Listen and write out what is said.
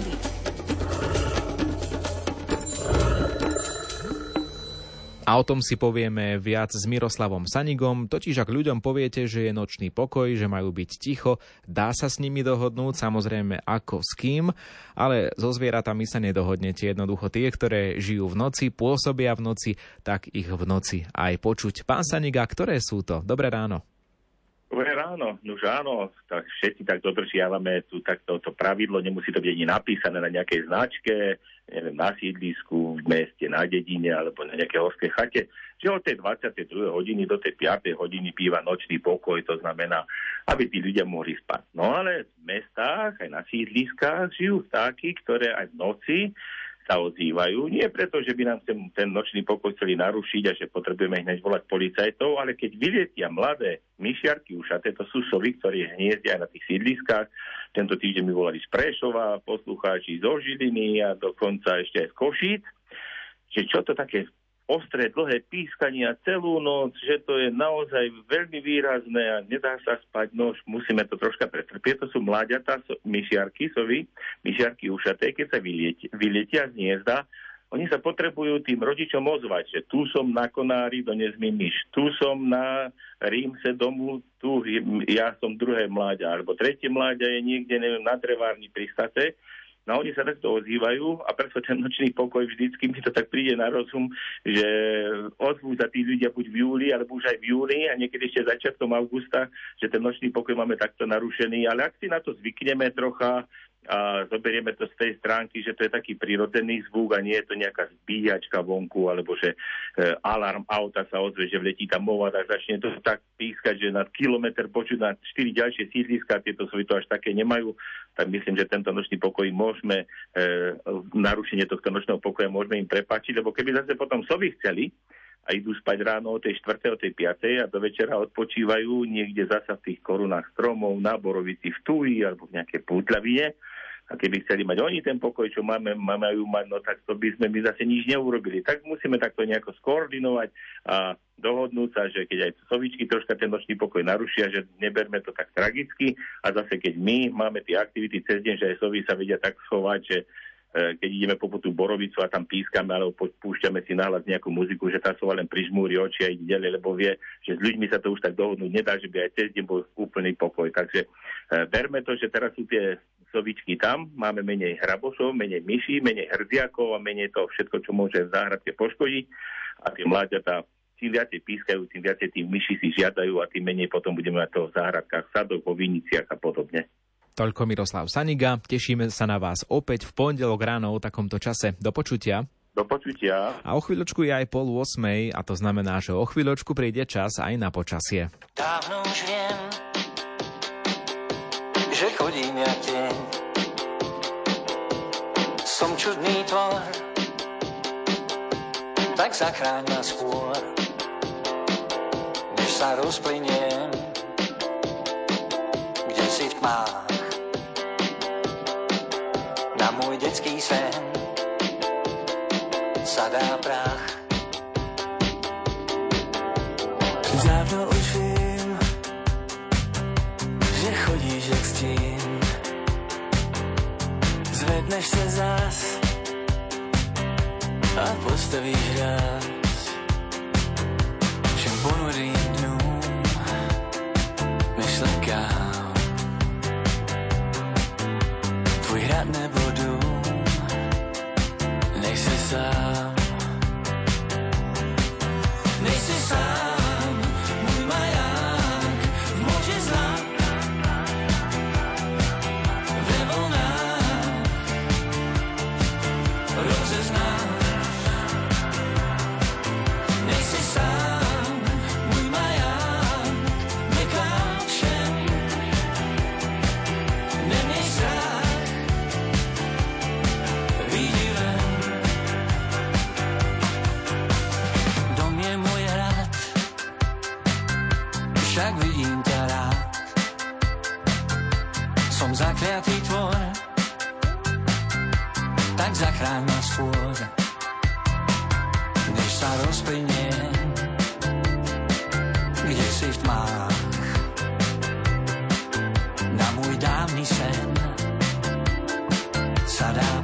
prírody. A o tom si povieme viac s Miroslavom Sanigom, totiž ak ľuďom poviete, že je nočný pokoj, že majú byť ticho, dá sa s nimi dohodnúť, samozrejme ako s kým, ale so zvieratami sa nedohodnete. Jednoducho tie, ktoré žijú v noci, pôsobia v noci, tak ich v noci aj počuť. Pán Saniga, ktoré sú to? Dobré ráno. Dobré ráno, už áno, tak všetci tak dodržiavame tu takto to pravidlo, nemusí to byť ani napísané na nejakej značke, neviem, na sídlisku, v meste, na dedine alebo na nejakej horskej chate, že od tej 22. hodiny do tej 5. hodiny býva nočný pokoj, to znamená, aby tí ľudia mohli spať. No ale v mestách, aj na sídliskách žijú vtáky, ktoré aj v noci sa ozývajú. Nie preto, že by nám ten, ten nočný pokoj chceli narušiť a že potrebujeme hneď volať policajtov, ale keď vylietia mladé myšiarky ušaté, to sú sovy, ktoré hniezdia na tých sídliskách. Tento týždeň mi volali z Prešova, poslucháči zo Žiliny a dokonca ešte aj z Košíc. Že čo to také ostré, dlhé pískania celú noc, že to je naozaj veľmi výrazné a nedá sa spať, no musíme to troška pretrpieť. To sú mláďatá so, myšiarky, sovy, myšiarky ušaté, keď sa vylietia, vylietia z hniezda, oni sa potrebujú tým rodičom ozvať, že tu som na Konári, dones mi myš, tu som na Rímse domu, tu ja som druhé mláďa, alebo tretie mláďa je niekde, neviem, na drevárni pri state No oni sa takto ozývajú a preto ten nočný pokoj vždycky mi to tak príde na rozum, že ozvú sa tí ľudia buď v júli, alebo už aj v júni a niekedy ešte začiatkom augusta, že ten nočný pokoj máme takto narušený. Ale ak si na to zvykneme trocha, a zoberieme to z tej stránky, že to je taký prirodzený zvuk a nie je to nejaká zbíjačka vonku, alebo že e, alarm auta sa ozve, že vletí tam mova, tak začne to tak pískať, že na kilometr počuť na štyri ďalšie sídliska, tieto svoj to až také nemajú, tak myslím, že tento nočný pokoj môžeme, e, narušenie tohto nočného pokoja môžeme im prepáčiť, lebo keby zase potom sovy chceli, a idú spať ráno o tej 4. o tej 5. a do večera odpočívajú niekde zasa v tých korunách stromov, na borovici v Tuji alebo v nejakej pútľavine, a keby chceli mať oni ten pokoj, čo máme, majú mať, no tak to by sme my zase nič neurobili. Tak musíme takto nejako skoordinovať a dohodnúť sa, že keď aj sovičky troška ten nočný pokoj narušia, že neberme to tak tragicky a zase keď my máme tie aktivity cez deň, že aj sovi sa vedia tak schovať, že e, keď ideme po tú borovicu a tam pískame alebo púšťame si náhľad nejakú muziku, že tá sova len prižmúri oči a ide ďalej, lebo vie, že s ľuďmi sa to už tak dohodnúť nedá, že by aj cez deň bol úplný pokoj. Takže e, berme to, že teraz sú tie sovičky tam, máme menej hrabošov, menej myší, menej hrdziakov a menej toho všetko, čo môže v záhradke poškodiť a tie mláďatá čím viacej pískajú, tým viacej tým myši si žiadajú a tým menej potom budeme mať toho v záhradkách, sadoch, vo viniciach a podobne. Toľko Miroslav Saniga, tešíme sa na vás opäť v pondelok ráno o takomto čase. Do počutia. Do počutia. A o chvíľočku je aj pol 8, a to znamená, že o chvíľočku príde čas aj na počasie. Dávno už viem, že chodím ja deň. Som čudný tvor, tak zachráň ma skôr, než sa rozplyniem, kde si v tmách. Na môj detský sen sa dá prach. Dávno Zvedneš se zás a postavíš ráz. však vidím ťa rád. Som zakliatý tvor, tak zachráň ma skôr, než sa rozplyniem, kde si v tmách. Na môj dávny sen sa dá